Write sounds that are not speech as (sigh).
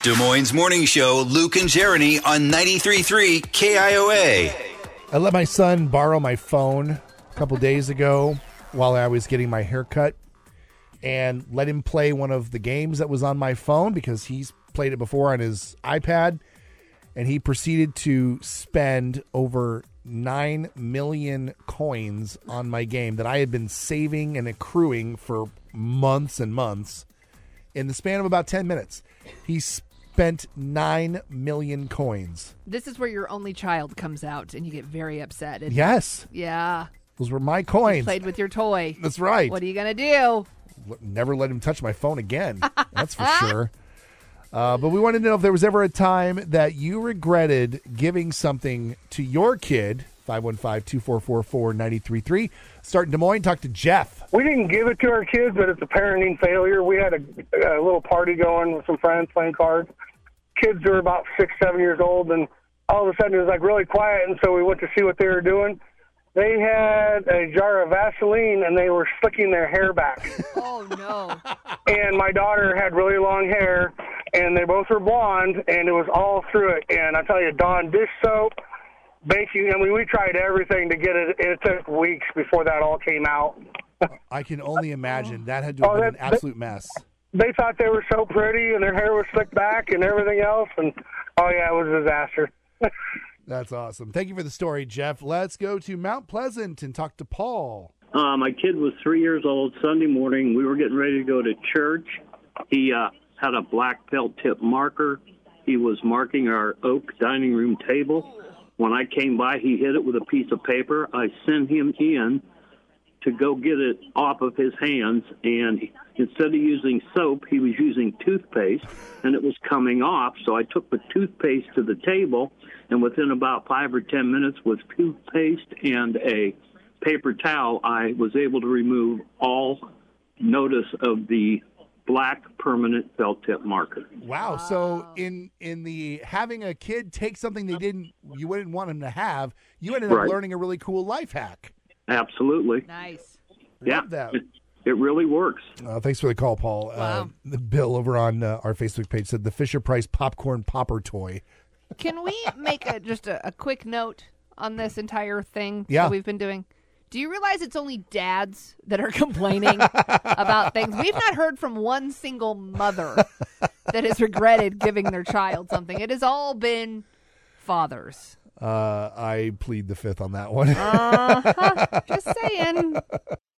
Des Moines Morning Show, Luke and Jeremy on 93.3 KIOA. I let my son borrow my phone a couple days ago while I was getting my hair cut and let him play one of the games that was on my phone because he's played it before on his iPad. And he proceeded to spend over 9 million coins on my game that I had been saving and accruing for months and months in the span of about 10 minutes. He spent 9 million coins. This is where your only child comes out and you get very upset. And Yes, Yeah. those were my coins. Played with your toy. That's right. What are you going to do? never let him touch my phone again. That's for sure. (laughs) Uh, but we wanted to know if there was ever a time that you regretted giving something to your kid. 515-244-4933. Start in Des Moines. Talk to Jeff. We didn't give it to our kids, but it's a parenting failure. We had a, a little party going with some friends playing cards. Kids were about six, seven years old, and all of a sudden it was like really quiet, and so we went to see what they were doing. They had a jar of Vaseline, and they were slicking their hair back. (laughs) Oh, no. and my daughter had really long hair, and they both were blonde, and it was all through it. And I tell you, Dawn dish soap, baking. I mean, we tried everything to get it. It took weeks before that all came out. (laughs) I can only imagine that had to have Oh, been that- an absolute mess. They thought they were so pretty, and their hair was slicked back, and everything else. And oh yeah, it was a disaster. (laughs) That's awesome. Thank you for the story, Jeff. Let's go to Mount Pleasant and talk to Paul. Uh, my kid was three years old. Sunday morning, we were getting ready to go to church. He uh, had a black felt tip marker. He was marking our oak dining room table. When I came by, he hit it with a piece of paper. I sent him in to go get it off of his hands, and instead of using soap, he was using toothpaste, and it was coming off. So I took the toothpaste to the table, and within about five or ten minutes, with toothpaste and a paper towel, I was able to remove all notice of the black permanent felt tip marker. Wow. So in in the having a kid take something they didn't you wouldn't want them to have, you ended up Right. learning a really cool life hack. Absolutely. Nice. Yeah. That. It, it really works. Uh, thanks for the call, Paul. Uh, Wow. the Bill over on uh, our Facebook page said the Fisher Price popcorn popper toy. Can we make a, just a, a quick note on this entire thing (laughs) Yeah. that we've been doing? Do you realize it's only dads that are (laughs) complaining about things? We've not heard from one single mother that has regretted giving their child something. It has all been fathers. Uh, I plead the fifth on that one. Uh-huh. Just saying.